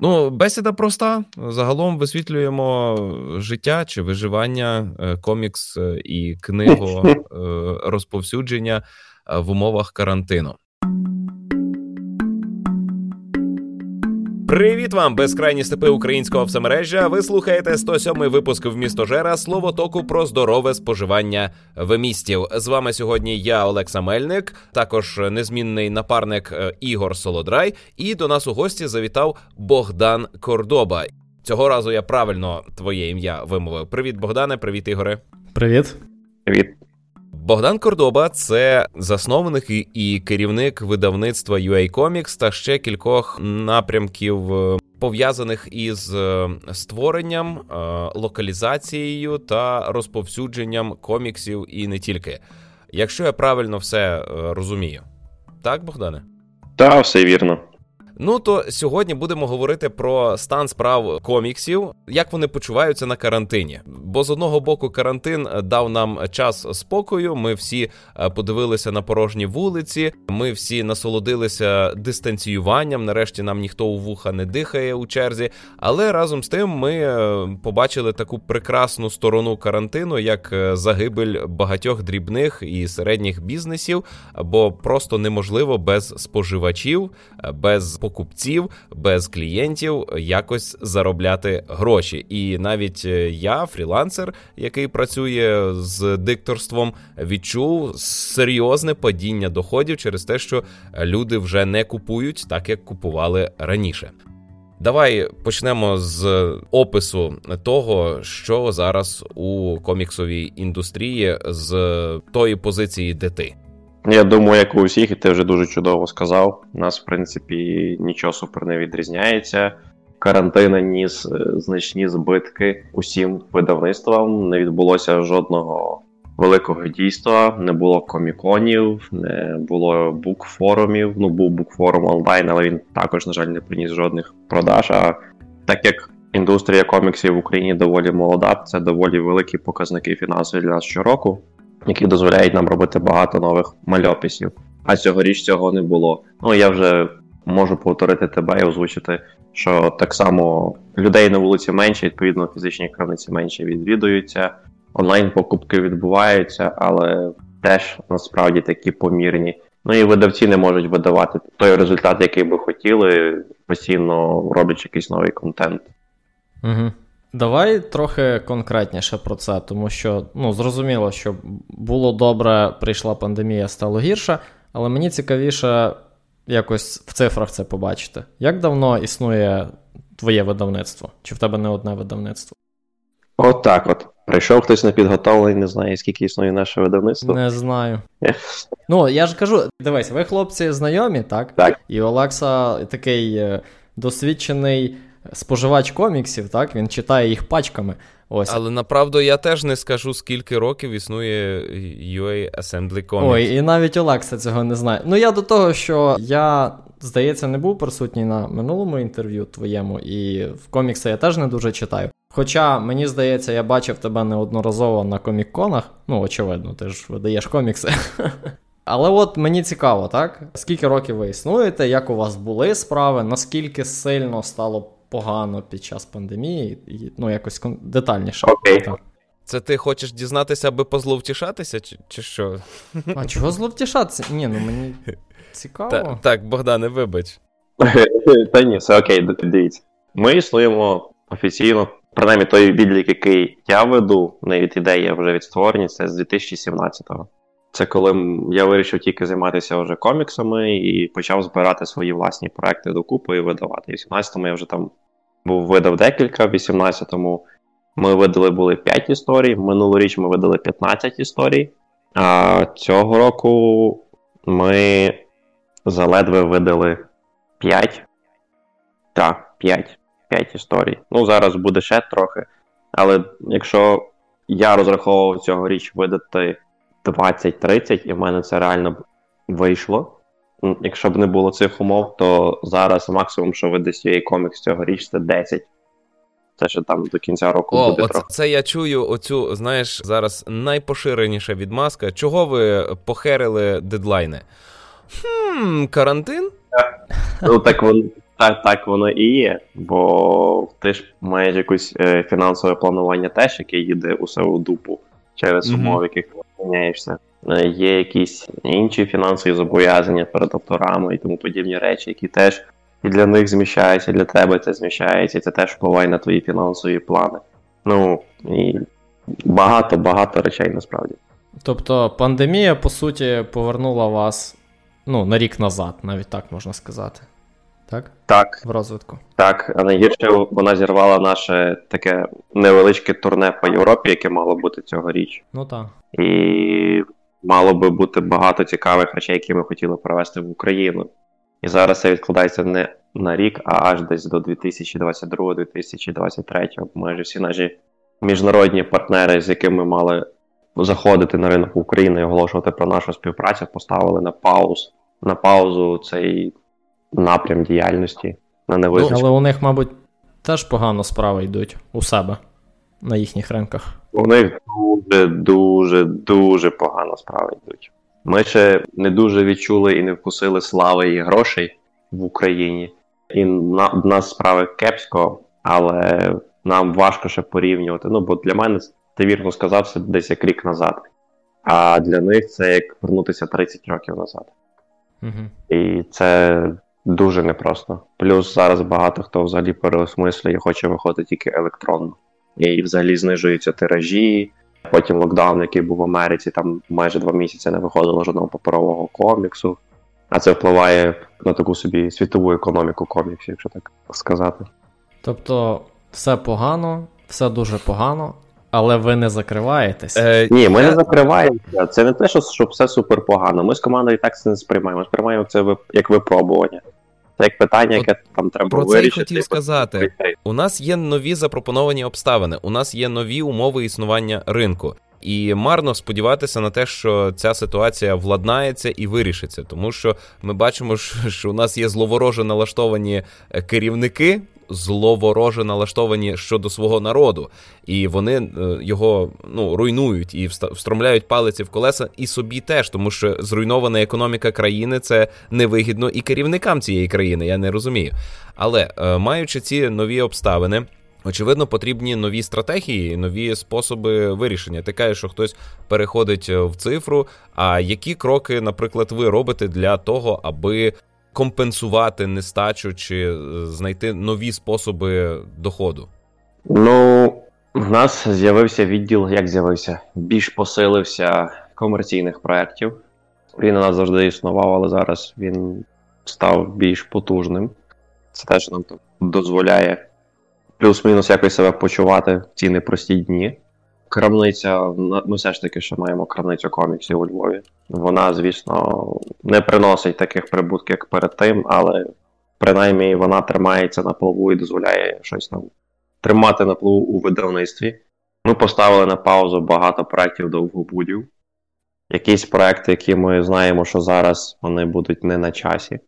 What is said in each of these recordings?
Ну, бесіда проста. Загалом висвітлюємо життя чи виживання, е, комікс е, і книгу розповсюдження в умовах карантину. Привіт вам, безкрайні степи українського всемережжя. Ви слухаєте 107-й випуск в місто Жера слово току про здорове споживання в містів. З вами сьогодні я, Олекса Мельник, також незмінний напарник е, Ігор Солодрай. І до нас у гості завітав Богдан Кордоба. Цього разу я правильно твоє ім'я вимовив. Привіт, Богдане, привіт, Ігоре. Привіт. Привіт. Богдан Кордоба це засновник і керівник видавництва UA Comics та ще кількох напрямків е, пов'язаних із е, створенням, е, локалізацією та розповсюдженням коміксів і не тільки. Якщо я правильно все розумію, так, Богдане? Так, все вірно. Ну то сьогодні будемо говорити про стан справ коміксів, як вони почуваються на карантині. Бо з одного боку карантин дав нам час спокою. Ми всі е, подивилися на порожні вулиці. Ми всі насолодилися дистанціюванням. Нарешті нам ніхто у вуха не дихає у черзі. Але разом з тим ми е, побачили таку прекрасну сторону карантину, як е, загибель багатьох дрібних і середніх бізнесів, бо просто неможливо без споживачів, без покупців, без клієнтів якось заробляти гроші. І навіть е, я, фрілансер, який працює з дикторством, відчув серйозне падіння доходів через те, що люди вже не купують так, як купували раніше. Давай почнемо з опису того, що зараз у коміксовій індустрії з тої позиції, де ти. Я думаю, як у всіх, і ти вже дуже чудово сказав. У нас, в принципі, нічого супер не відрізняється. Карантина ніс е, значні збитки усім видавництвам. Не відбулося жодного великого дійства, не було коміконів, не було букфорумів. Ну, був букфорум онлайн, але він також, на жаль, не приніс жодних продаж. А так як індустрія коміксів в Україні доволі молода, це доволі великі показники фінансові для нас щороку які дозволяють нам робити багато нових мальописів. А цьогоріч цього не було. Ну я вже можу повторити тебе і озвучити, що так само людей на вулиці менше, відповідно, фізичні крамниці менше відвідуються, онлайн-покупки відбуваються, але теж насправді такі помірні. Ну і видавці не можуть видавати той результат, який би хотіли, постійно роблячи якийсь новий контент. Угу. Давай трохи конкретніше про це, тому що ну, зрозуміло, що було добре, прийшла пандемія, стало гірше, але мені цікавіше якось в цифрах це побачити. Як давно існує твоє видавництво? Чи в тебе не одне видавництво? От так от. Прийшов хтось на підготовлений, не знає, скільки існує наше видавництво. Не знаю. ну, я ж кажу, дивись, ви хлопці знайомі, так? Так. І Олекса такий е, досвідчений споживач коміксів, так, він читає їх пачками. Ось. Але направду я теж не скажу, скільки років існує UA Assembly Comics. Ой, і навіть Олекса цього не знає. Ну, я до того, що я, здається, не був присутній на минулому інтерв'ю твоєму, і в комікси я теж не дуже читаю. Хоча, мені здається, я бачив тебе неодноразово на комік-конах. Ну, очевидно, ти ж видаєш комікси. Але от мені цікаво, так? Скільки років ви існуєте, як у вас були справи, наскільки сильно стало погано під час пандемії, і ну якось детальніше. Окей. Так. Це ти хочеш дізнатися, аби позловтішатися, чи чи що? А чого зловтішатися? Ні, ну мені цікаво. Та, так, Богдане, вибач. Та ні, все окей, дивіться. Ми існуємо офіційно, принаймні той відлік, який я веду, навіть ідея вже від створення, це з 2017-го. Це коли я вирішив тільки займатися вже коміксами і почав збирати свої власні проекти докупи і видавати. В 18-му я вже там був видав декілька, в 18-му ми видали були 5 історій, минулоріч ми видали 15 історій. А цього року ми заледве видали 5. Так, 5. 5 історій. Ну, зараз буде ще трохи. Але якщо я розраховував цього річ видати. 20-30, і в мене це реально вийшло. Якщо б не було цих умов, то зараз максимум, що видасть UA Comics цьогоріч, це 10. Це ще там до кінця року О, буде. оце, трохи. Це я чую оцю, знаєш, зараз найпоширеніша відмазка. Чого ви похерили дедлайни? Хм, карантин? Ну так вони так так воно і є, бо ти ж маєш якусь е, фінансове планування теж, яке їде усе у дупу через умови, в яких ти опиняєшся. Е, є якісь інші фінансові зобов'язання перед авторами і тому подібні речі, які теж і для них зміщаються, і для тебе це зміщається, і це теж впливає на твої фінансові плани. Ну і багато-багато речей насправді. Тобто пандемія, по суті, повернула вас ну, на рік назад, навіть так можна сказати. Так? Так. В розвитку. Так, а найгірше вона зірвала наше таке невеличке турне по Європі, яке мало бути цьогоріч. Ну так. І мало би бути багато цікавих речей, які ми хотіли провести в Україну. І зараз це відкладається не на рік, а аж десь до 2022-2023. Майже всі наші міжнародні партнери, з якими мали заходити на ринок України і оголошувати про нашу співпрацю, поставили на пауз на паузу цей напрям діяльності на невизначення. Ну, але у них, мабуть, теж погано справи йдуть у себе на їхніх ринках. У них дуже, дуже, дуже погано справи йдуть. Ми ще не дуже відчули і не вкусили слави і грошей в Україні. І на в нас справи кепсько, але нам важко ще порівнювати. Ну, бо для мене, ти вірно сказав, це десь як рік назад. А для них це як вернутися 30 років назад. Угу. І це дуже непросто. Плюс зараз багато хто взагалі переосмислює і хоче виходити тільки електронно. І взагалі знижуються тиражі. Потім локдаун, який був в Америці, там майже два місяці не виходило жодного паперового коміксу. А це впливає на таку собі світову економіку коміксів, якщо так сказати. Тобто, все погано, все дуже погано, але ви не закриваєтесь. Е, Ні, ми я... не закриваємося. Це не те, що, що все супер погано. Ми з командою і так це не сприймаємо. Ми сприймаємо це як випробування. Це як питання, яке От там треба про вирішити. Про це хотів сказати. У нас є нові запропоновані обставини, у нас є нові умови існування ринку. І марно сподіватися на те, що ця ситуація владнається і вирішиться, тому що ми бачимо, що у нас є зловороже налаштовані керівники зловороже налаштовані щодо свого народу, і вони е, його ну руйнують і встромляють палиці в колеса і собі теж, тому що зруйнована економіка країни це невигідно і керівникам цієї країни. Я не розумію. Але е, маючи ці нові обставини. Очевидно, потрібні нові стратегії, нові способи вирішення. Ти кажеш, що хтось переходить е, в цифру. А які кроки, наприклад, ви робите для того, аби компенсувати нестачу чи е, знайти нові способи доходу? Ну, в нас з'явився відділ, як з'явився, більш посилився комерційних проєктів. Він у нас завжди існував, але зараз він став більш потужним. Це теж нам дозволяє плюс-мінус якось себе почувати в ці непрості дні. Крамниця, ми все ж таки ще маємо крамницю коміксів у Львові. Вона, звісно, не приносить таких прибутків, як перед тим, але принаймні вона тримається на плаву і дозволяє щось нам тримати на плаву у видавництві. Ми поставили на паузу багато проєктів довгобудів. Якісь проекти, які ми знаємо, що зараз вони будуть не на часі.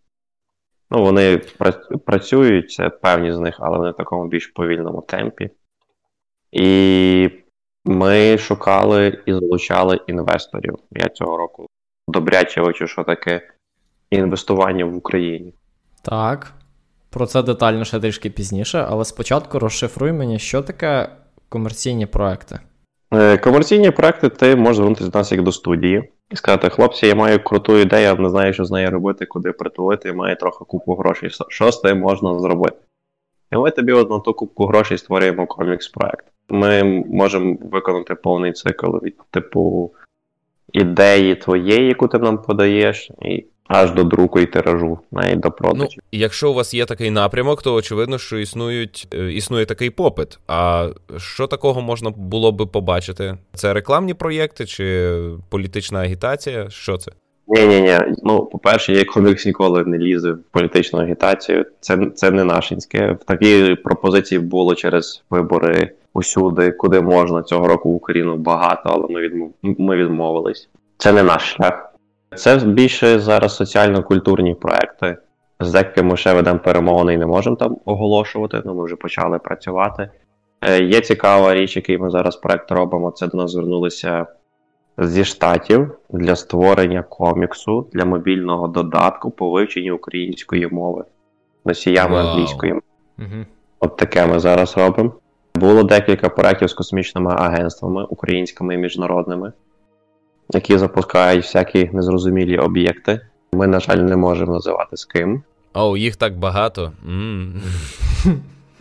Ну, вони працюють, це певні з них, але не в такому більш повільному темпі. І ми шукали і залучали інвесторів. Я цього року добряче вичу, що таке інвестування в Україні. Так. Про це детальніше трішки пізніше, але спочатку розшифруй мені, що таке комерційні проекти. Е, комерційні проекти ти можеш звернутися до нас як до студії і сказати: хлопці, я маю круту ідею, я не знаю, що з нею робити, куди притулити, маю трохи купу грошей. Що з тим можна зробити? І ми тобі от на ту купку грошей створюємо комікс-проект ми можемо виконати повний цикл від типу ідеї твоєї, яку ти нам подаєш, і аж до друку і тиражу, навіть до продажу. Ну, Якщо у вас є такий напрямок, то очевидно, що існують, е, існує такий попит. А що такого можна було би побачити? Це рекламні проєкти чи політична агітація? Що це? Ні, ні, ні. Ну, по-перше, я комікс ніколи не лізе в політичну агітацію. Це це не нашинське. В такій пропозиції було через вибори усюди, куди можна цього року в Україну багато, але ми відмов... ми відмовились. Це не наш шлях. Це більше зараз соціально-культурні проекти. З деякими ще ведемо перемовини і не можемо там оголошувати, але ну, ми вже почали працювати. Е, Є цікава річ, який ми зараз проект робимо. Це до нас звернулися зі штатів для створення коміксу для мобільного додатку по вивченню української мови. носіями Вау. англійської. Угу. От таке ми зараз робимо. Було декілька проєктів з космічними агентствами, українськими і міжнародними, які запускають всякі незрозумілі об'єкти. Ми, на жаль, не можемо називати з ким. О, їх так багато.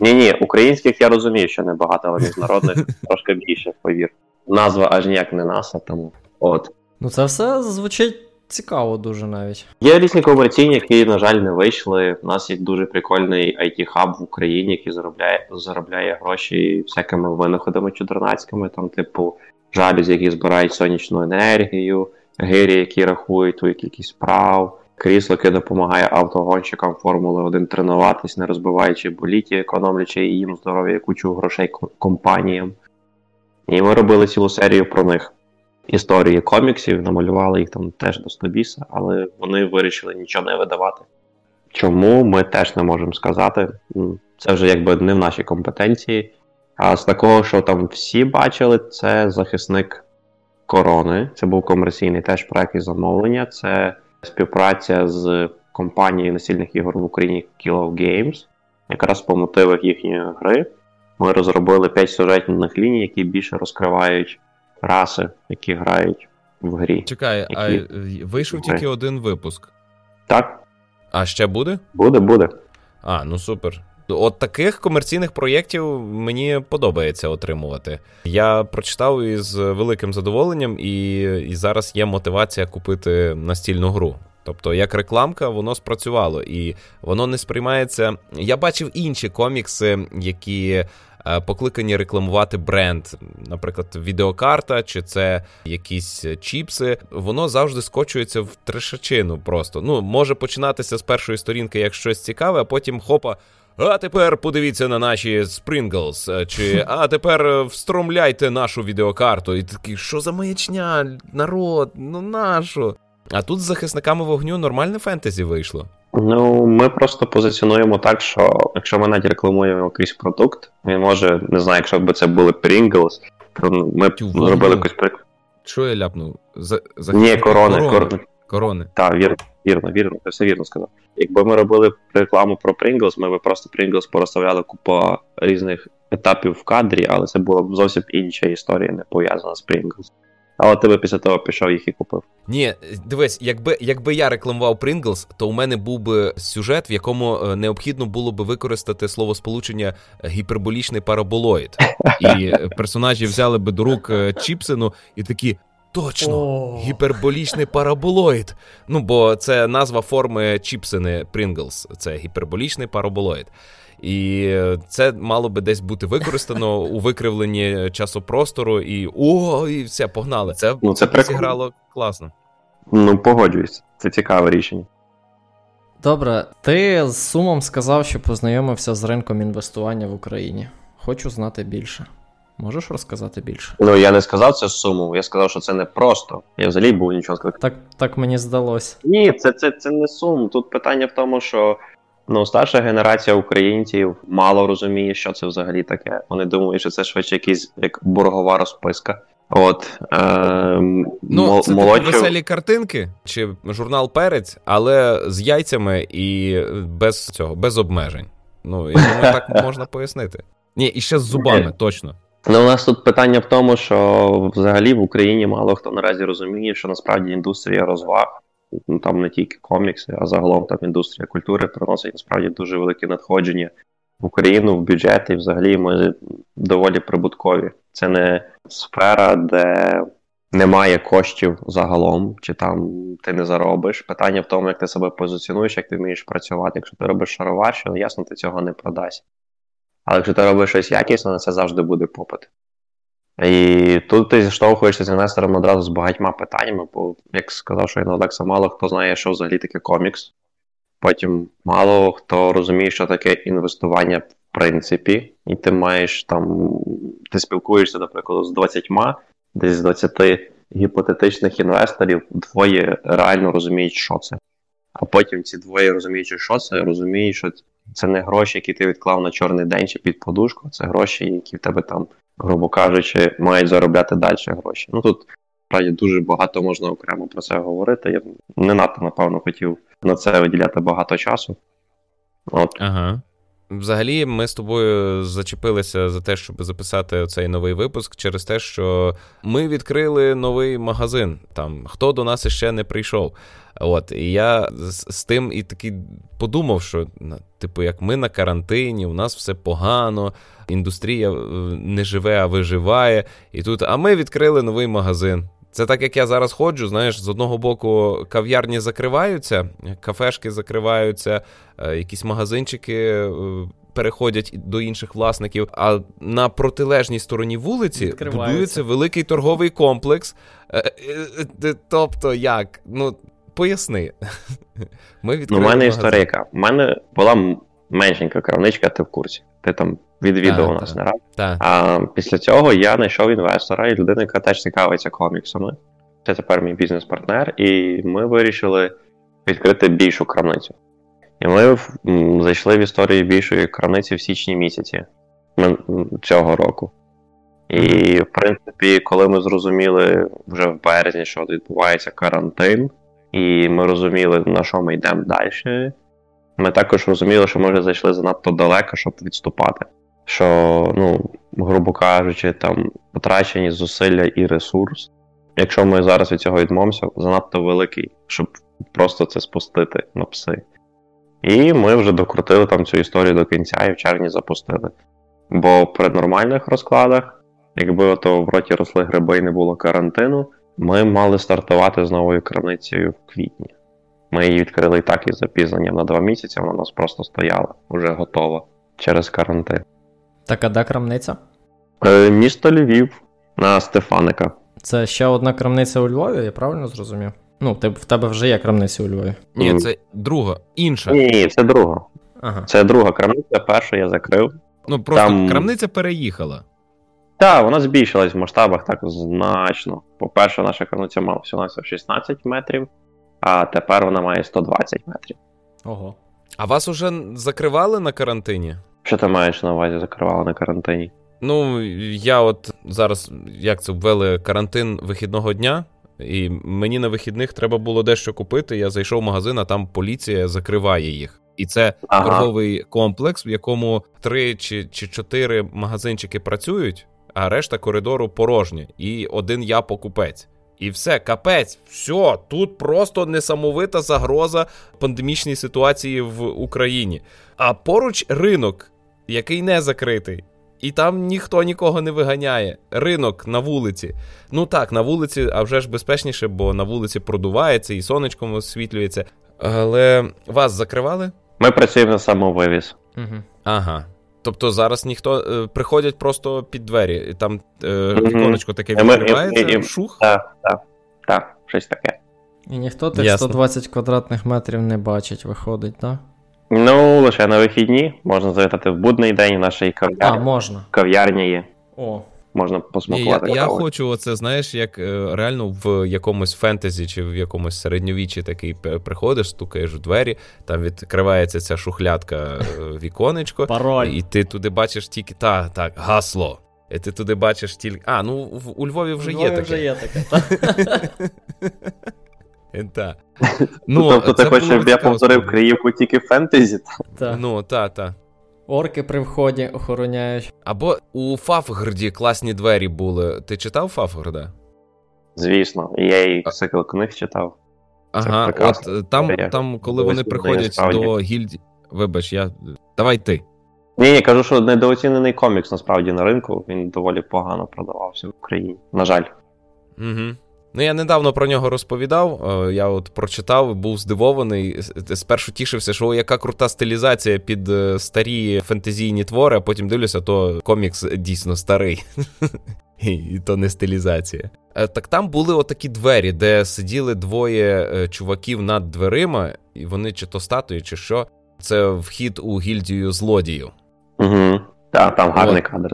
Ні, ні, українських я розумію, що небагато, але міжнародних трошки більше, повір. Назва аж ніяк не НАСА, тому от. Ну це все звучить цікаво дуже навіть. Є різні комерційні, які, на жаль, не вийшли. У нас є дуже прикольний IT-хаб в Україні, який заробляє, заробляє гроші всякими винаходами чудернацькими, там, типу, жалюзі, які збирають сонячну енергію, гирі, які рахують твою кількість прав, крісло, яке допомагає автогонщикам Формули 1 тренуватись, не розбиваючи боліті, економлячи їм здоров'я кучу грошей компаніям. І ми робили цілу серію про них історії коміксів, намалювали їх там теж до Стобіса, але вони вирішили нічого не видавати. Чому ми теж не можемо сказати. Це вже якби не в нашій компетенції. А з такого, що там всі бачили, це захисник корони. Це був комерційний теж проект із замовлення. Це співпраця з компанією настільних ігор в Україні Kill Games. Якраз по мотивах їхньої гри ми розробили 5 сюжетних ліній, які більше розкривають раси, які грають в грі. Чекай, а Які? е, вийшов тільки один випуск. Так, А ще буде? буде, буде. А, ну супер. От таких комерційних проєктів мені подобається отримувати. Я прочитав із великим задоволенням, і, і зараз є мотивація купити настільну гру. Тобто, як рекламка, воно спрацювало, і воно не сприймається. Я бачив інші комікси, які покликані рекламувати бренд, наприклад, відеокарта, чи це якісь чіпси. Воно завжди скочується в трешачину. Просто ну може починатися з першої сторінки як щось цікаве, а потім хопа. А тепер подивіться на наші Sprinkles, чи а тепер е, встромляйте нашу відеокарту. І такий, що за маячня, народ, ну нашу. А тут з захисниками вогню нормальне фентезі вийшло. Ну, ми просто позиціонуємо так, що якщо ми навіть рекламуємо якийсь продукт, він може, не знаю, якщо б це були Pringles, то ми б Тю, вогню. зробили якусь прик... Що я ляпнув? За, Ні, корони, корони. корони. Корони. Так, вірно, вірно, вірно, ти все вірно сказав. Якби ми робили рекламу про Pringles, ми б просто Pringles порозставляли купа різних етапів в кадрі, але це була б зовсім інша історія, не пов'язана з Pringles. Але ти би після того пішов їх і купив. Ні, дивись, якби, якби я рекламував Pringles, то у мене був би сюжет, в якому е, необхідно було би використати словосполучення гіперболічний параболоїд. І е, персонажі взяли би до рук е, чіпсину і такі. Точно, О. гіперболічний параболоїд. Ну, бо це назва форми чіпсини Pringles. Це гіперболічний параболоїд. І це мало би десь бути використано у викривленні часопростору, і о, і все, погнали. Це, Ну, це прикольно. зіграло класно. Ну, погоджуюсь, це цікаве рішення. Добре, ти з сумом сказав, що познайомився з ринком інвестування в Україні. Хочу знати більше. Можеш розказати більше? Ну, я не сказав це з суму, я сказав, що це не просто. Я взагалі був нічого сказати. Так, так мені здалося. Ні, це, це, це не сум. Тут питання в тому, що ну, старша генерація українців мало розуміє, що це взагалі таке. Вони думають, що це швидше якийсь як боргова розписка. От е, Ну, це молодші- веселі картинки чи журнал Перець, але з яйцями і без цього, без обмежень. Ну, я думаю, так можна пояснити. Ні, і ще з зубами, точно. Ну, у нас тут питання в тому, що взагалі в Україні мало хто наразі розуміє, що насправді індустрія розваг, ну там не тільки комікси, а загалом там індустрія культури приносить насправді дуже велике надходження в Україну в бюджет, і взагалі ми доволі прибуткові. Це не сфера, де немає коштів загалом, чи там ти не заробиш. Питання в тому, як ти себе позиціонуєш, як ти вмієш працювати. Якщо ти робиш шароварщину, ясно, ти цього не продасть. Але якщо ти робиш щось якісне, на це завжди буде попит. І тут ти зіштовхуєшся з інвестором одразу з багатьма питаннями, бо, як сказав, що Олекса, мало хто знає, що взагалі таке комікс. Потім мало хто розуміє, що таке інвестування в принципі, і ти маєш там, ти спілкуєшся, наприклад, з 20, десь з 20 гіпотетичних інвесторів, двоє реально розуміють, що це. А потім ці двоє розуміючи, що це, розуміють, що це не гроші, які ти відклав на чорний день чи під подушку, це гроші, які в тебе там, грубо кажучи, мають заробляти далі гроші. Ну тут справді дуже багато можна окремо про це говорити. Я не надто, напевно, хотів на це виділяти багато часу. От. Ага. Взагалі, ми з тобою зачепилися за те, щоб записати цей новий випуск через те, що ми відкрили новий магазин. Там хто до нас іще не прийшов. От і я з, з тим і таки подумав, що типу, як ми на карантині, у нас все погано, індустрія е, не живе, а виживає. І тут, а ми відкрили новий магазин. Це так, як я зараз ходжу, знаєш, з одного боку кав'ярні закриваються, кафешки закриваються, е, якісь магазинчики е, переходять до інших власників. А на протилежній стороні вулиці будується великий торговий комплекс. Тобто, як? Ну, поясни. Ми Ну, У мене історія яка. У мене була меншенька крамничка, ти в курсі. Ти там відвідував нас не раз. А після цього я знайшов інвестора і людину, яка теж цікавиться коміксами. Це тепер мій бізнес-партнер, і ми вирішили відкрити більшу крамницю. І ми зайшли в історію більшої крамниці в січні місяці цього року. І, в принципі, коли ми зрозуміли вже в березні, що відбувається карантин, і ми розуміли, на що ми йдемо далі, ми також розуміли, що ми вже зайшли занадто далеко, щоб відступати. Що, ну, грубо кажучи, там потрачені зусилля і ресурс. Якщо ми зараз від цього відмовимося, занадто великий, щоб просто це спустити на пси. І ми вже докрутили там цю історію до кінця і в червні запустили. Бо при нормальних розкладах, якби ото в роті росли гриби і не було карантину, ми мали стартувати з новою крамницею в квітні. Ми її відкрили і так із запізненням на два місяці, вона у нас просто стояла, вже готова через карантин. Так, а де крамниця? Е, Місто Львів на Стефаника. Це ще одна крамниця у Львові, я правильно зрозумів? Ну, в тебе вже є крамниця у Львові. Ні, це друга, інша. Ні, це друга. Ага. Це друга крамниця, першу я закрив. Ну, просто Там... крамниця переїхала. Так, вона збільшилась в масштабах так значно. По-перше, наша крамниця мала всього 16 метрів, а тепер вона має 120 метрів. Ого. А вас уже закривали на карантині? Що ти маєш на увазі закривали на карантині? Ну, я от зараз як це ввели карантин вихідного дня, і мені на вихідних треба було дещо купити. Я зайшов в магазин, а там поліція закриває їх. І це ага. торговий комплекс, в якому три чи чи чотири магазинчики працюють, а решта коридору порожня. І один я покупець. І все, капець, все, тут просто несамовита загроза пандемічній ситуації в Україні. А поруч ринок, який не закритий. І там ніхто нікого не виганяє. Ринок на вулиці. Ну так, на вулиці, а вже ж безпечніше, бо на вулиці продувається і сонечком освітлюється. Але вас закривали? Ми працюємо на самовивіз. Угу. Ага. Тобто зараз ніхто е, приходять просто під двері, і там е, віконечко таке відкривається, шух? Так, так, так, щось таке. І ніхто тих Ясно. 120 квадратних метрів не бачить, виходить, так? Ну, лише на вихідні. Можна завітати в будний день нашої кав'ярні. А, можна. Кав'ярня є. О. Можна посмакувати. Я я хочу оце, знаєш, як е, реально в якомусь фентезі чи в якомусь середньовіччі такий приходиш, стукаєш в двері, там відкривається ця шухлядка е, віконечко, Пароль. і ти туди бачиш тільки та, так, гасло. І ти туди бачиш тільки. А, ну в, у Львові вже у є таке. вже є таке. Так. Ну, Тобто ти хочеш, щоб я повторив Криївку тільки фентезі? Ну, та, та. Орки при вході охороняють. Або у Фафгорді класні двері були. Ти читав Фафгорда? Звісно, я і цикл книг читав. Ага, от там, там, коли вони приходять до гільдії. Вибач, я. Давай ти. Ні, я кажу, що недооцінений комікс насправді на ринку. Він доволі погано продавався в Україні. На жаль. Угу. Ну, я недавно про нього розповідав. Е, я от прочитав, був здивований. Спершу тішився, що о, яка крута стилізація під е, старі фентезійні твори, а потім дивлюся, то комікс дійсно старий. І то не стилізація. Е, так там були отакі двері, де сиділи двоє чуваків над дверима, і вони чи то статуї, чи що. Це вхід у гільдію злодіїв. Угу. Так, там гарний кадр.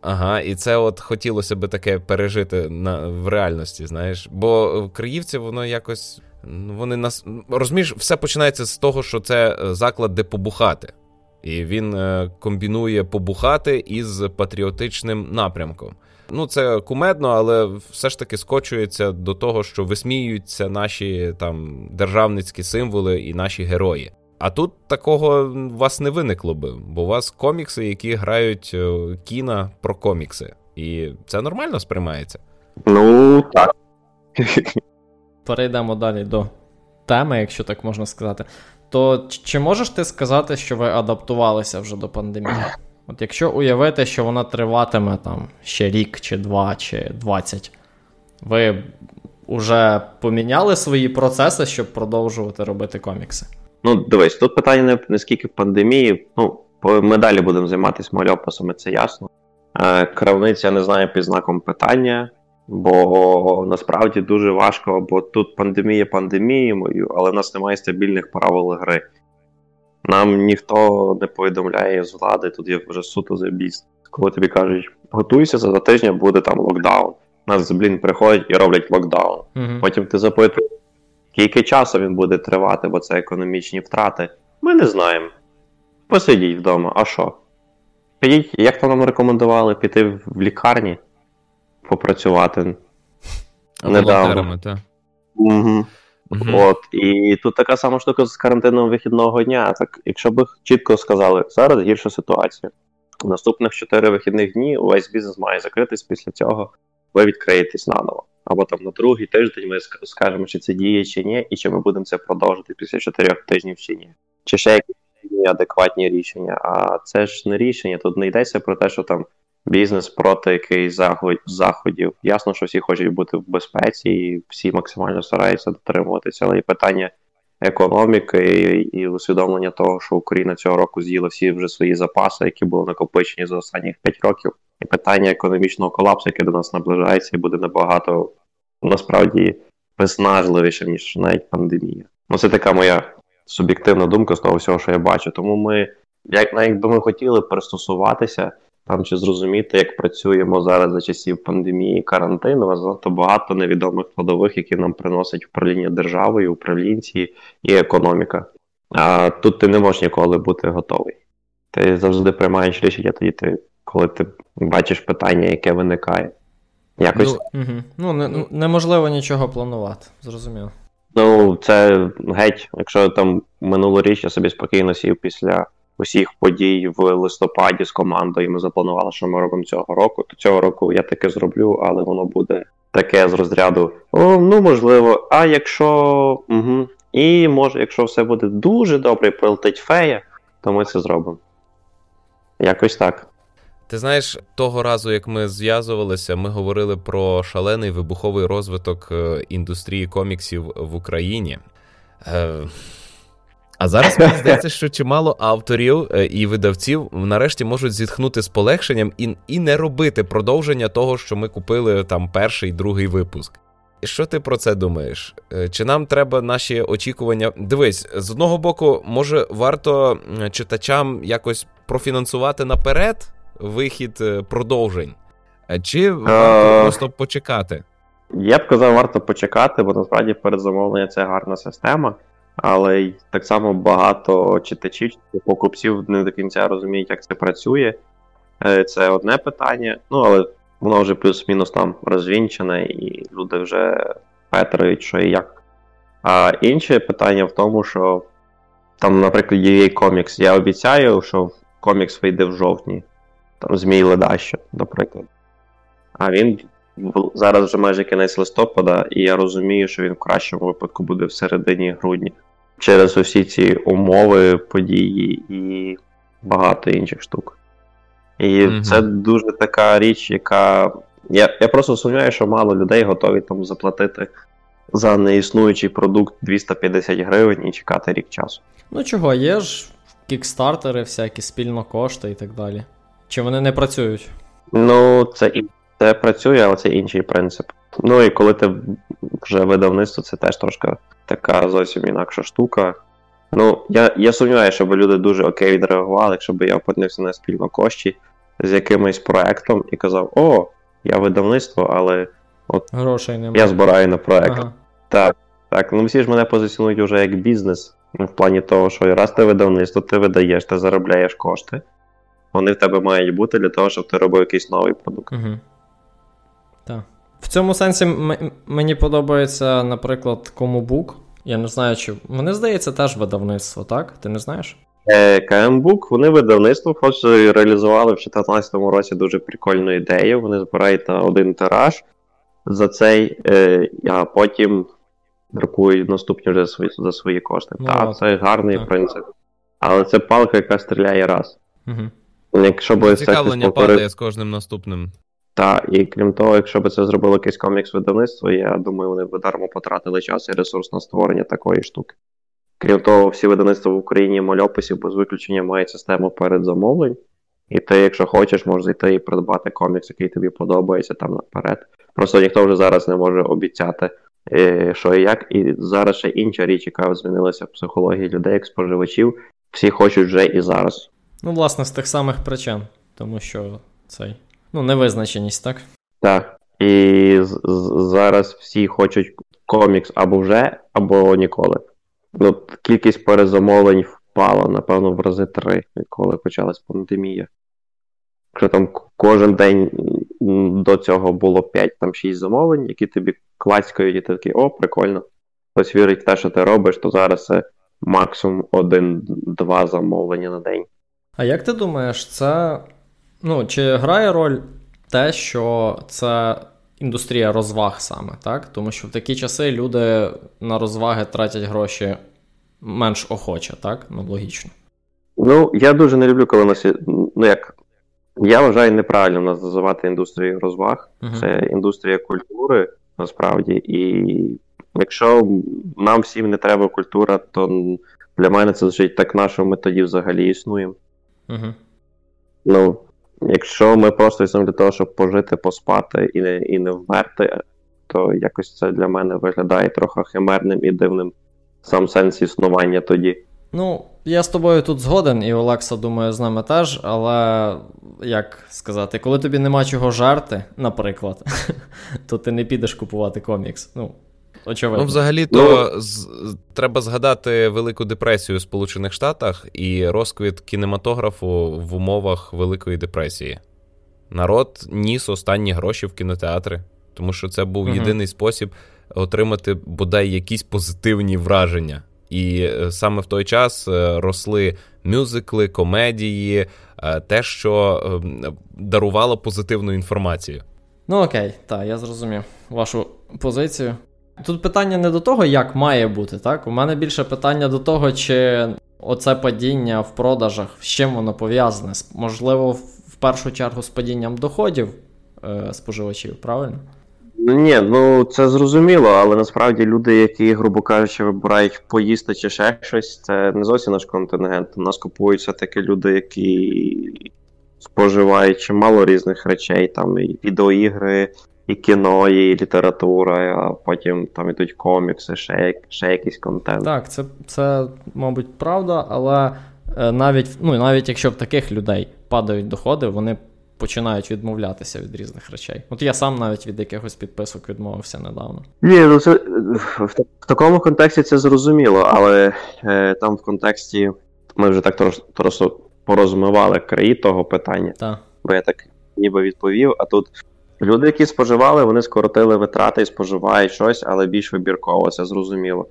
Ага, і це от хотілося би таке пережити на, в реальності, знаєш. Бо Криївці воно якось. Вони нас. Розумієш, все починається з того, що це е, заклад, де побухати. І він е, комбінує побухати із патріотичним напрямком. Ну, це кумедно, але все ж таки скочується до того, що висміюються наші там державницькі символи і наші герої. А тут такого у вас не виникло би, бо у вас комікси, які грають е, кіно про комікси. І це нормально сприймається? Ну, так. Перейдемо далі до теми, якщо так можна сказати. То чи можеш ти сказати, що ви адаптувалися вже до пандемії? От якщо уявити, що вона триватиме там ще рік, чи два, чи двадцять, ви вже поміняли свої процеси, щоб продовжувати робити комікси? Ну, дивись, тут питання не, не скільки пандемії. Ну, ми далі будемо займатися мальописами, це ясно. Е, Кравниця не знає під знаком питання, бо насправді дуже важко, бо тут пандемія пандемією, але в нас немає стабільних правил гри. Нам ніхто не повідомляє з влади, тут є вже суто забіст. Коли тобі кажуть, готуйся, за тиждень буде там локдаун. Нас, блін, приходять і роблять локдаун. Угу. Потім ти запитуєш, скільки часу він буде тривати, бо це економічні втрати. Ми не знаємо. Посидіть вдома, а що? Підіть, як то нам рекомендували, піти в лікарні, попрацювати. Волонтерами, так. Угу. Мгм. От, і тут така сама штука з карантином вихідного дня. Так, якщо б чітко сказали, зараз гірша ситуація. Наступних 4 вихідних дні увесь бізнес має закритись після цього, ви відкриєтесь наново. Або там на другий тиждень ми скажемо, чи це діє чи ні, і чи ми будемо це продовжити після 4 тижнів чи ні. Чи ще якісь адекватні рішення. А це ж не рішення. Тут не йдеться про те, що там бізнес проти якихось заходів. Ясно, що всі хочуть бути в безпеці, і всі максимально стараються дотримуватися, але і питання економіки і, і усвідомлення того, що Україна цього року з'їла всі вже свої запаси, які були накопичені за останні 5 років, і питання економічного колапсу, яке до нас наближається, і буде набагато насправді виснажливіше, ніж навіть пандемія. Ну це така моя суб'єктивна думка з того всього, що я бачу. Тому ми, як навіть би ми хотіли пристосуватися там чи зрозуміти, як працюємо зараз за часів пандемії, карантину, нас занадто багато невідомих складових, які нам приносять управління державою, управлінці і економіка. А тут ти не можеш ніколи бути готовий. Ти завжди приймаєш рішення тоді, ти, коли ти бачиш питання, яке виникає. Якось Ну, Угу. Ну, не, неможливо нічого планувати, зрозуміло. Ну, це геть, якщо там минулоріч я собі спокійно сів після усіх подій в листопаді з командою, і ми запланували, що ми робимо цього року, то цього року я таке зроблю, але воно буде таке з розряду: о, ну можливо, а якщо. Угу. І може, якщо все буде дуже добре і прилетить фея, то ми це зробимо. Якось так. Ти знаєш, того разу, як ми зв'язувалися, ми говорили про шалений вибуховий розвиток е, індустрії коміксів в Україні. Е, А зараз мені здається, що чимало авторів е, і видавців нарешті можуть зітхнути з полегшенням і, і не робити продовження того, що ми купили там перший, другий випуск. Що ти про це думаєш? Чи нам треба наші очікування? Дивись, з одного боку, може, варто читачам якось профінансувати наперед вихід е, продовжень, Е, чи варто Е. просто почекати? Я б казав, варто почекати, бо насправді передзамовлення це гарна система, але й так само багато читачів чи покупців не до кінця розуміють, як це працює. Це одне питання, ну але воно вже плюс-мінус там розвінчене, і люди вже петрають, що і як. А інше питання в тому, що там, наприклад, є комікс. Я обіцяю, що комікс вийде в жовтні, там Змій Ледащо, наприклад. А він зараз вже майже кінець листопада, і я розумію, що він в кращому випадку буде в середині грудня. Через усі ці умови, події і багато інших штук. І Мгм. це дуже така річ, яка. Я, я просто сумніваюся, що мало людей готові там заплатити за неіснуючий продукт 250 гривень і чекати рік часу. Ну чого, є ж кікстартери, всякі спільно кошти і так далі. Чи вони не працюють? Ну, це і це працює, але це інший принцип. Ну і коли ти вже видавництво, це теж трошки така зовсім інакша штука. Ну, я, я сумніваюся, щоб люди дуже окей відреагували, якщо б я опинився на спільно кошті з якимось проектом і казав: О, я видавництво, але Грошей немає. я збираю на проект. Ага. Так, так. Ну всі ж мене позиціонують вже як бізнес. Ну, в плані того, що раз ти видавництво, ти видаєш, ти заробляєш кошти. Вони в тебе мають бути для того, щоб ти робив якийсь новий продукт. Угу. Так. В цьому сенсі м- мені подобається, наприклад, Комубук Я не знаю, чи. Вони, здається, теж видавництво, так? Ти не знаєш? Е, КМБук, вони видавництво, хоч реалізували в 2014 році дуже прикольну ідею. Вони збирають на один тираж за цей, е, а потім друкують наступні вже свої, за свої кошти. Ну, так, це гарний так. принцип. Але це палка, яка стріляє раз. Угу. Якщо б це хтось Цікавлення повторив, падає з кожним наступним. та, і крім того, якщо б це зробило якесь комікс-видавництво, я думаю, вони б дармо потратили час і ресурс на створення такої штуки. Крім того, всі видавництва в Україні мальописів без виключення мають систему передзамовлень. І ти, якщо хочеш, можеш зайти і придбати комікс, який тобі подобається там наперед. Просто ніхто вже зараз не може обіцяти, е, що і як. І зараз ще інша річ, яка змінилася в психології людей, як споживачів, всі хочуть вже і зараз. Ну, власне, з тих самих причин, тому що цей. Ну, невизначеність, так? Так. І зараз всі хочуть комікс або вже, або ніколи. Ну, кількість перезамовлень впала, напевно, в рази три, відколи почалась пандемія. Якщо там кожен день до цього було 5 там 6 замовлень, які тобі клацькають, і ти такий, о, прикольно. Хтось вірить в те, що ти робиш, то зараз це максимум один-два замовлення на день. А як ти думаєш, це. Ну, чи грає роль те, що це індустрія розваг саме, так? Тому що в такі часи люди на розваги тратять гроші менш охоче, так? Ну, логічно. Ну, я дуже не люблю, коли нас. Ну як. Я вважаю неправильно нас називати індустрією розваг. Мгм. Це індустрія культури, насправді. І якщо нам всім не треба культура, то для мене це звучить так на що ми тоді взагалі існуємо. Угу. Ну, якщо ми просто існуємо для того, щоб пожити, поспати і не, і не вмерти, то якось це для мене виглядає трохи химерним і дивним сам сенс існування тоді. Ну, я з тобою тут згоден, і Олекса, думаю, з нами теж, але як сказати, коли тобі нема чого жарти, наприклад, то ти не підеш купувати комікс. Ну, очевидно. Ну, взагалі-то з- з- треба згадати Велику депресію у Сполучених Штатах і розквіт кінематографу в умовах Великої депресії. Народ ніс останні гроші в кінотеатри, тому що це був Мгм. єдиний спосіб отримати бодай якісь позитивні враження. І е, саме в той час е, росли мюзикли, комедії, е, те, що е, дарувало позитивну інформацію. Ну окей, так, я зрозумів вашу позицію. Тут питання не до того, як має бути, так? У мене більше питання до того, чи оце падіння в продажах, з чим воно пов'язане. Можливо, в першу чергу з падінням доходів е, споживачів, правильно? Ну, Ні, ну це зрозуміло, але насправді люди, які, грубо кажучи, вибирають поїсти чи ще щось, це не зовсім наш контингент. У нас купують все-таки люди, які споживають чимало різних речей, там і відеоігри, і кіно, і література, а потім там ідуть комікси, ще, ще якийсь контент. Так, це, це мабуть, правда, але е, навіть, ну, навіть якщо в таких людей падають доходи, вони починають відмовлятися від різних речей. От я сам навіть від якихось підписок відмовився недавно. Ні, ну це в, в такому контексті це зрозуміло, але е, там в контексті ми вже так трош- просто порозмивали краї того питання. Так. бо я так ніби відповів. А тут люди, які споживали, вони скоротили витрати і споживають щось, але більш вибірково, це зрозуміло.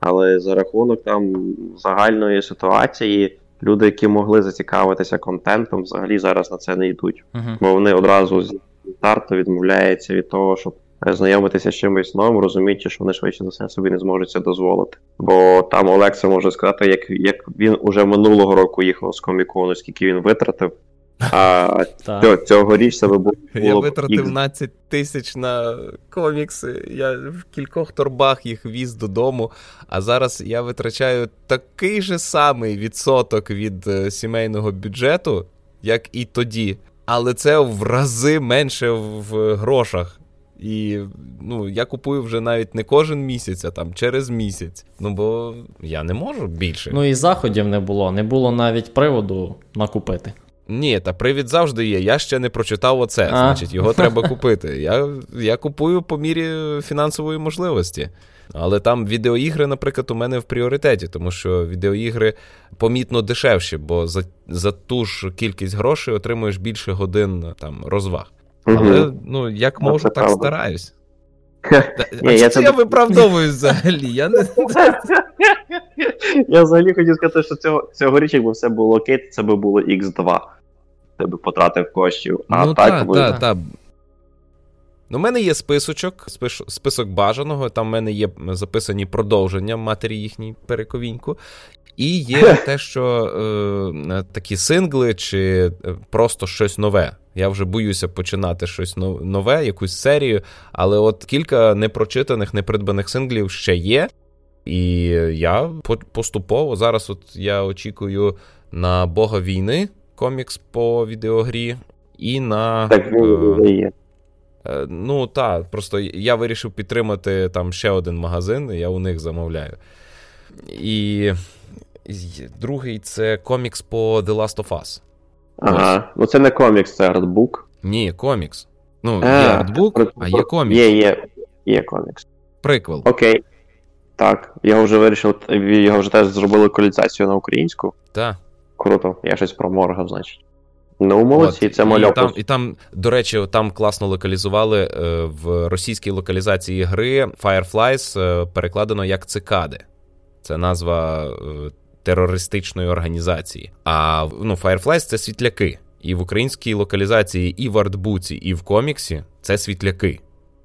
Але за рахунок там загальної ситуації, люди, які могли зацікавитися контентом, взагалі зараз на це не йдуть. Угу. Бо вони одразу з старту відмовляються від того, щоб знайомитися з чимось новим, розуміючи, що вони швидше за все собі не зможуть це дозволити. Бо там Олекса може сказати, як, як він уже минулого року їхав з комікону, скільки він витратив. А Цього, цьогоріч себе було. Я витратив ікс. 12 тисяч на комікси. Я в кількох торбах їх віз додому. А зараз я витрачаю такий же самий відсоток від е, сімейного бюджету, як і тоді. Але це в рази менше в грошах. І ну, я купую вже навіть не кожен місяць, а там через місяць. Ну бо я не можу більше. Ну і заходів не було, не було навіть приводу накупити. Ні, та привід завжди є. Я ще не прочитав оце. А. Значить, його треба купити. Я, я купую по мірі фінансової можливості. Але там відеоігри, наприклад, у мене в пріоритеті, тому що відеоігри помітно дешевші, бо за, за ту ж кількість грошей отримуєш більше годин там розваг. Але ну як Ну, можу, так стараюсь. А що це я виправдовую взагалі? Я не... Я взагалі хотів сказати, що цього, цьогоріч, якби все було окей, то це би було X2. Ти би потратив коштів. А ну, так, та, та, та. Ну, У мене є списочок, список бажаного, там в мене є записані продовження матері їхній перековіньку. І є те, що е, такі сингли, чи е, просто щось нове. Я вже боюся починати щось нове, якусь серію, але от кілька непрочитаних, непридбаних синглів ще є. І я поступово зараз от я очікую на Бога війни комікс по відеогрі, і на. Так, е, є. Е, ну так, просто я вирішив підтримати там ще один магазин, я у них замовляю. І другий це комікс по The Last of Us. Ага, ну це не комікс, це артбук. Ні, комікс. Ну, є артбук, а є комікс. Є, є, є комікс. Приквел. Окей. Так, його вже вирішили, його вже теж зробили колізацію на українську. Так. Круто, я щось про морга, значить. Ну, молодці, От, це мальопус. І там, і там, до речі, там класно локалізували е, в російській локалізації гри Fireflies е, перекладено як цикади. Це назва е, терористичної організації. А ну, Fireflies це світляки. І в українській локалізації, і в артбуці, і в коміксі це світляки.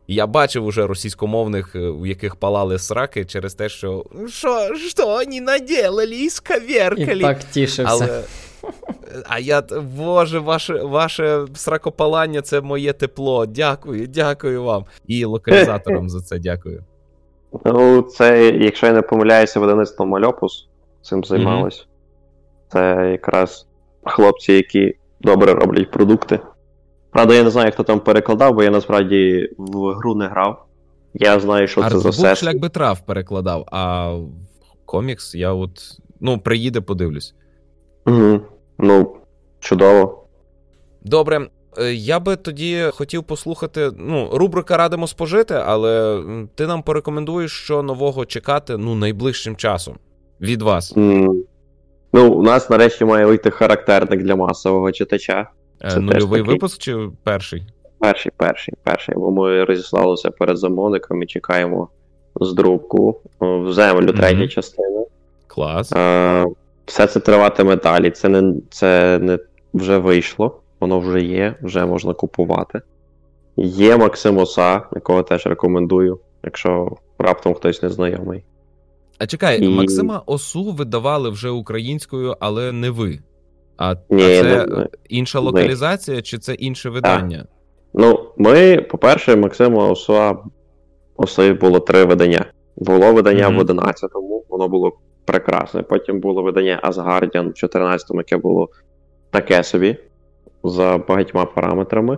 Я бачив уже російськомовних, е, у яких палали сраки через те, що що, що вони наделали, сковеркали. І так тішився. Але... А я, боже, ваше ваше сракопалання це моє тепло. Дякую, дякую вам. І локалізаторам за це дякую. Ну, це, якщо я не помиляюся, видавництво Мальопус цим займалось. Mm-hmm. Це якраз хлопці, які добре роблять продукти. Правда, я не знаю, хто там перекладав, бо я насправді в гру не грав. Я знаю, що Артбук це за все. шлях би трав перекладав, а комікс я от. Ну, приїде, подивлюсь. Угу. Ну, чудово. Добре. Е, я би тоді хотів послухати. Ну, рубрика радимо спожити, але ти нам порекомендуєш, що нового чекати ну, найближчим часом від вас. Mm. Ну, у нас нарешті має вийти характерник для масового читача. Е, Це Нульовий випуск чи перший? Перший, перший, перший. Бо ми розіслалися перед замовником і чекаємо з друку в землю mm-hmm. третя частина. Клас. А, Все це триватиме далі. Це не це не вже вийшло, воно вже є, вже можна купувати. Є Максим Оса, якого теж рекомендую, якщо раптом хтось не знайомий. А чекай, і... Максима Осу видавали вже українською, але не ви. А, Ні, а це не, інша локалізація, не. чи це інше видання? А. Ну, ми, по-перше, Максима Осуа Оси було три видання. Було видання mm-hmm. в 11-му, воно було прекрасне. Потім було видання Asgardian в 14-му, яке було таке собі, за багатьма параметрами.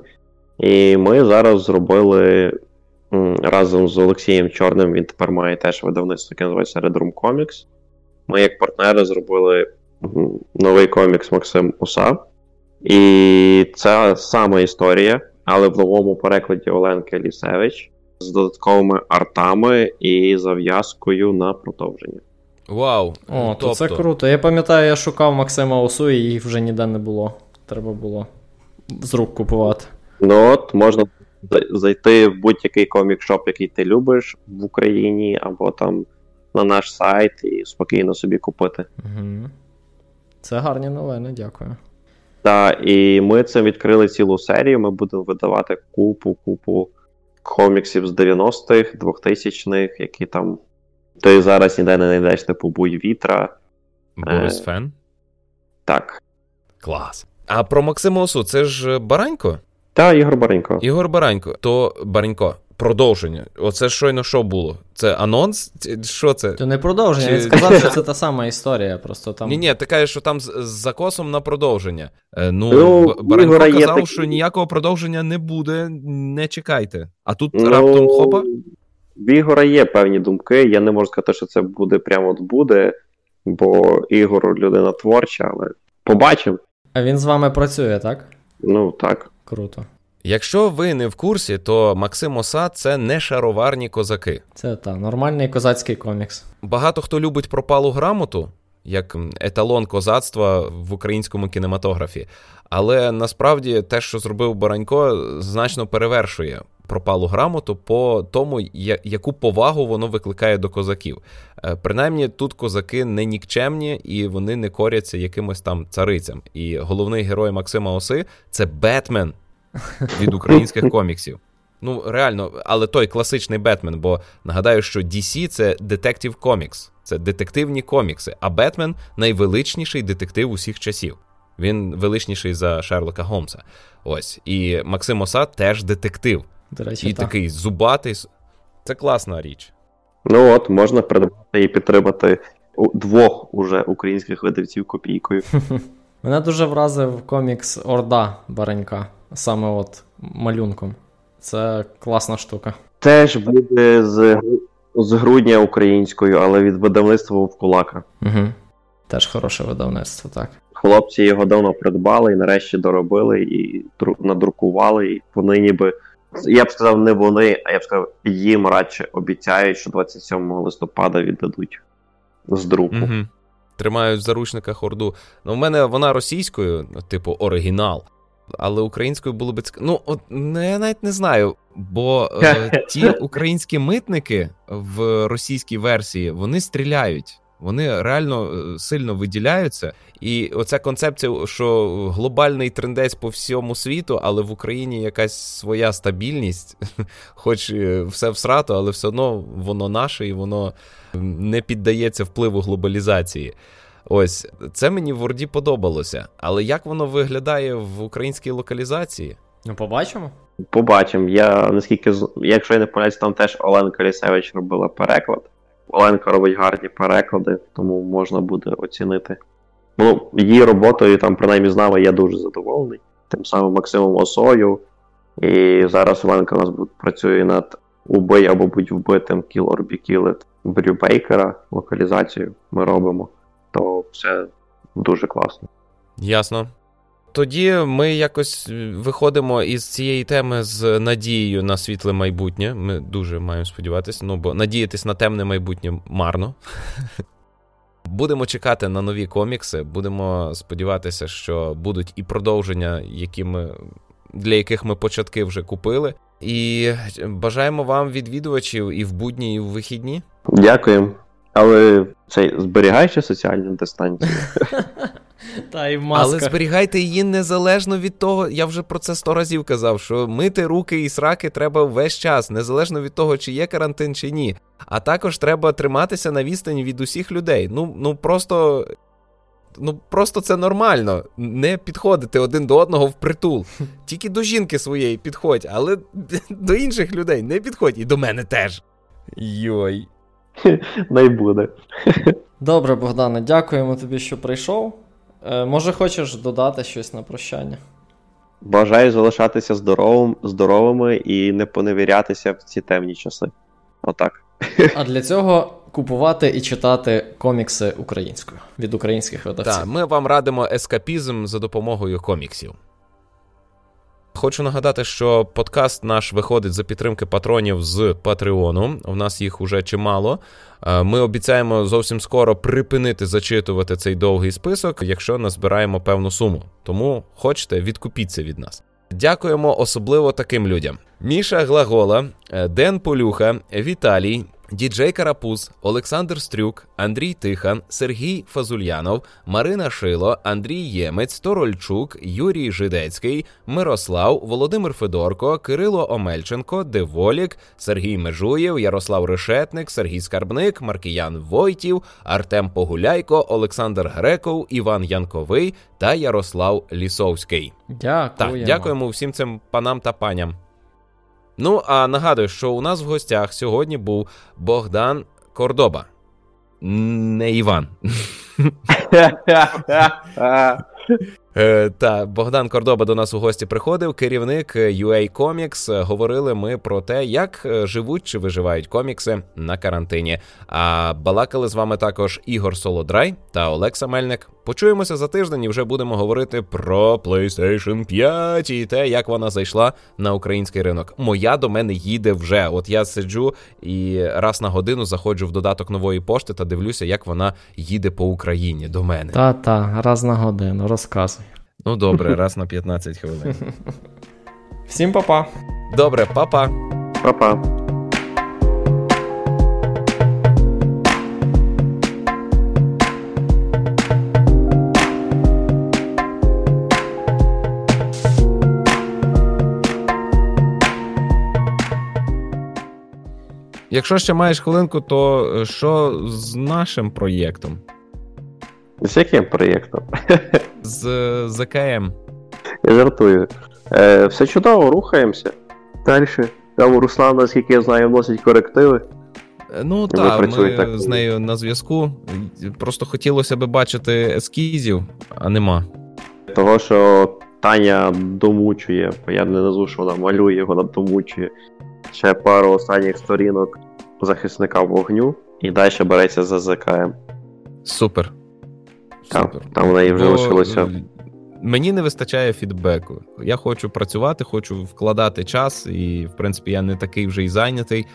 І ми зараз зробили разом з Олексієм Чорним, він тепер має теж видавництво, яке називається Red Room Comics. Ми, як партнери, зробили новий комікс Максим Уса. І це саме історія, але в новому перекладі Оленки Лісевич з додатковими артами і зав'язкою на продовження. Вау! О, тобто... це круто. Я пам'ятаю, я шукав Максима Осу, і їх вже ніде не було. Треба було з рук купувати. Ну от, можна зайти в будь-який комік-шоп, який ти любиш в Україні, або там на наш сайт і спокійно собі купити. Угу. Це гарні новини, дякую. Так, і ми цим відкрили цілу серію. Ми будемо видавати купу-купу коміксів з 90-х, 2000-х, які там. Ти зараз ніде не знайдеш типу буй вітра. Борис е... Фен? Так. Клас. А про Максима Осу, це ж Баранько? Так, Ігор Баренько. Ігор Баранько, то Баренько, продовження. Оце щойно що було? Це анонс? Що це? То не продовження. Чи... Він сказав, що це та сама історія. просто там... Ні, ні, ти кажеш, що там з, з закосом на продовження. Е, ну, ну Баранько казав, такі... що ніякого продовження не буде, не чекайте. А тут ну... раптом хопа. В Ігора є певні думки. Я не можу сказати, що це буде прямо от буде, бо Ігор людина творча, але побачимо. А він з вами працює, так? Ну, так. Круто. Якщо ви не в курсі, то Максим Оса це не шароварні козаки. Це та нормальний козацький комікс. Багато хто любить пропалу грамоту як еталон козацтва в українському кінематографі. Але насправді те, що зробив Баранько, значно перевершує пропалу грамоту по тому, яку повагу воно викликає до козаків. Е, принаймні, тут козаки не нікчемні і вони не коряться якимось там царицям. І головний герой Максима Оси це Бетмен від українських коміксів. Ну, реально, але той класичний Бетмен, бо нагадаю, що DC це Detective Comics, це детективні комікси, а Бетмен найвеличніший детектив усіх часів. Він величніший за Шерлока Голмса. Ось. І Максим Оса теж детектив. До речі, І так. такий зубатий. Це класна річ. Ну от, можна придбати і підтримати двох уже українських видавців копійкою. Мене дуже вразив комікс Орда Баренька, саме от малюнком. Це класна штука. Теж буде з з грудня українською, але від видавництва Вовкулака. Угу. Теж хороше видавництво, так. Хлопці його давно придбали і нарешті доробили і надрукували, і вони ніби. Я б сказав, не вони, а я б сказав, їм радше обіцяють, що 27 листопада віддадуть з друку. Угу. Тримають в заручниках орду. Ну, в мене вона російською, типу, оригінал але українською було би цікаво. Ну, от не, я навіть не знаю, бо е, ті українські митники в російській версії вони стріляють. Вони реально е, сильно виділяються, і оця концепція, що глобальний трендець по всьому світу, але в Україні якась своя стабільність, хоч е, все всрато, але все одно воно наше і воно не піддається впливу глобалізації. Ось це мені в Ворді подобалося. Але як воно виглядає в українській локалізації? Ну, побачимо. Побачимо. Я наскільки якщо я не помиляюсь, там теж Оленка Лісевич робила переклад. Оленка робить гарні переклади, тому можна буде оцінити. Ну, її роботою там, принаймні, з нами я дуже задоволений. Тим самим Максимом Осою. І зараз Оленка у нас працює над Убий або будь вбитим Kill or be Killed Брю Бейкера. Локалізацію ми робимо то все дуже класно. Ясно. Тоді ми якось виходимо із цієї теми з надією на світле майбутнє. Ми дуже маємо сподіватися, ну бо надіятись на темне майбутнє марно. Будемо чекати на нові комікси, будемо сподіватися, що будуть і продовження, які ми, для яких ми початки вже купили. І бажаємо вам відвідувачів і в будні, і в вихідні. Дякуємо. Але цей зберігаючи соціальну дистанцію. Та й маска. Але зберігайте її незалежно від того, я вже про це сто разів казав, що мити руки і сраки треба весь час, незалежно від того, чи є карантин, чи ні. А також треба триматися на відстані від усіх людей. Ну, ну просто. Ну, просто це нормально. Не підходити один до одного в притул. Тільки до жінки своєї підходь, але до інших людей не підходь. І до мене теж. Йой. Не буде. Добре, Богдане, дякуємо тобі, що прийшов. Е, Може, хочеш додати щось на прощання? Бажаю залишатися здоровим, здоровими і не поневірятися в ці темні часи. Отак. А для цього купувати і читати комікси українською від українських видавців. Так, ми вам радимо ескапізм за допомогою коміксів. Хочу нагадати, що подкаст наш виходить за підтримки патронів з Патреону. У нас їх уже чимало. Е, ми обіцяємо зовсім скоро припинити зачитувати цей довгий список, якщо назбираємо певну суму. Тому хочете, відкупіться від нас. Дякуємо особливо таким людям: Міша Глагола, е, Ден Полюха, Віталій, Діджей Карапуз, Олександр Стрюк, Андрій Тихан, Сергій Фазульянов, Марина Шило, Андрій Ємець, Торольчук, Юрій Жидецький, Мирослав, Володимир Федорко, Кирило Омельченко, Деволік, Сергій Межуєв, Ярослав Решетник, Сергій Скарбник, Маркіян Войтів, Артем Погуляйко, Олександр Греков, Іван Янковий та Ярослав Лісовський. Дякуємо. Так, дякуємо всім цим панам та паням. Ну, а нагадую, що у нас в гостях сьогодні був Богдан Кордоба. Не Іван. Е, та Богдан Кордоба до нас у гості приходив. Керівник UA Comics. Говорили ми про те, як е, живуть чи виживають комікси на карантині. А балакали з вами також Ігор Солодрай та Олекса Мельник. Почуємося за тиждень і вже будемо говорити про PlayStation 5 і те, як вона зайшла на український ринок. Моя до мене їде вже. От я сиджу і раз на годину заходжу в додаток нової пошти та дивлюся, як вона їде по Україні до мене. Та-та, раз на годину, розказуй. Ну добре, раз на 15 хвилин. Всім па-па! Добре, па-па. Па-па. Якщо ще маєш хвилинку, то е, що з нашим проєктом? З яким проєктом? З ЗКМ. Я жартую. Е, Все чудово, рухаємося. Далі. Там Руслан, наскільки я знаю, вносить корективи. Е, ну так, ми так. з нею на зв'язку. Просто хотілося би бачити ескізів, а нема. Того, що Таня домучує, бо я не назву, що вона малює, вона домучує ще пару останніх сторінок захисника вогню, і далі береться за ЗКМ. Супер. Там, там в неї вже Бо... лишилося. Мені не вистачає фідбеку. Я хочу працювати, хочу вкладати час, і, в принципі, я не такий вже і зайнятий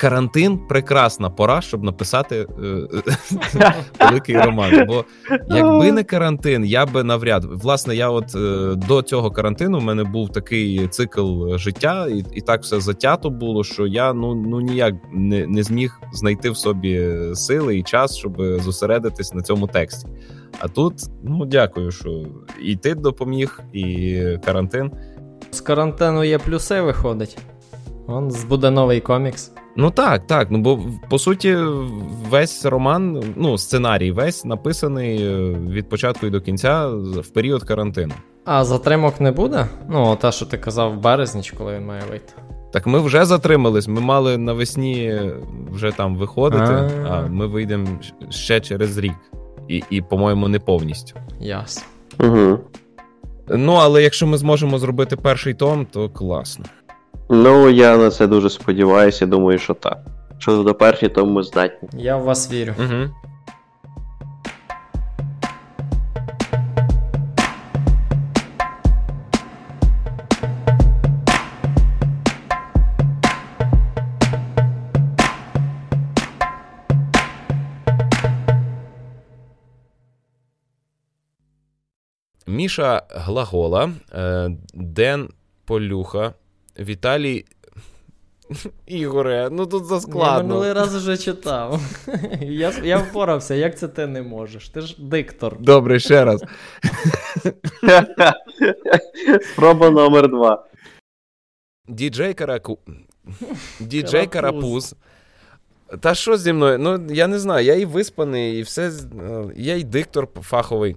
карантин прекрасна пора, щоб написати е, великий роман. Бо якби не карантин, я би навряд. Власне, я от е, до цього карантину в мене був такий цикл життя, і так все затято було, що я ну ну ніяк не, зміг знайти в собі сили і час, щоб зосередитись на цьому тексті. А тут, ну дякую, що і ти допоміг, і карантин. З карантину є плюси, виходить. Он буде новий комікс. Ну так, так. Ну бо по суті, весь роман, ну, сценарій весь написаний е, від початку і до кінця в період карантину. А затримок не буде? Ну, те, що ти казав в березні, коли він має вийти. Так ми вже затримались. Ми мали навесні вже там виходити, А-а-а. а ми вийдемо ще через рік. І, і по-моєму, не повністю. Ясно. Угу. Ну, але якщо ми зможемо зробити перший том, то класно. Ну, я на це дуже сподіваюся, думаю, що так. Що до перші, то ми здатні. Я в вас вірю. Угу. Міша Глагола, е, Ден Полюха, Віталій. Ігоре, ну тут заскладно. Я минулий раз вже читав. Я я впорався, як це ти не можеш? Ти ж диктор. Добре, ще раз. Спроба номер два. Діджей Караку. Діджей Карапуз. Та що зі мною? Ну, я не знаю, я і виспаний, і все. Я і диктор фаховий.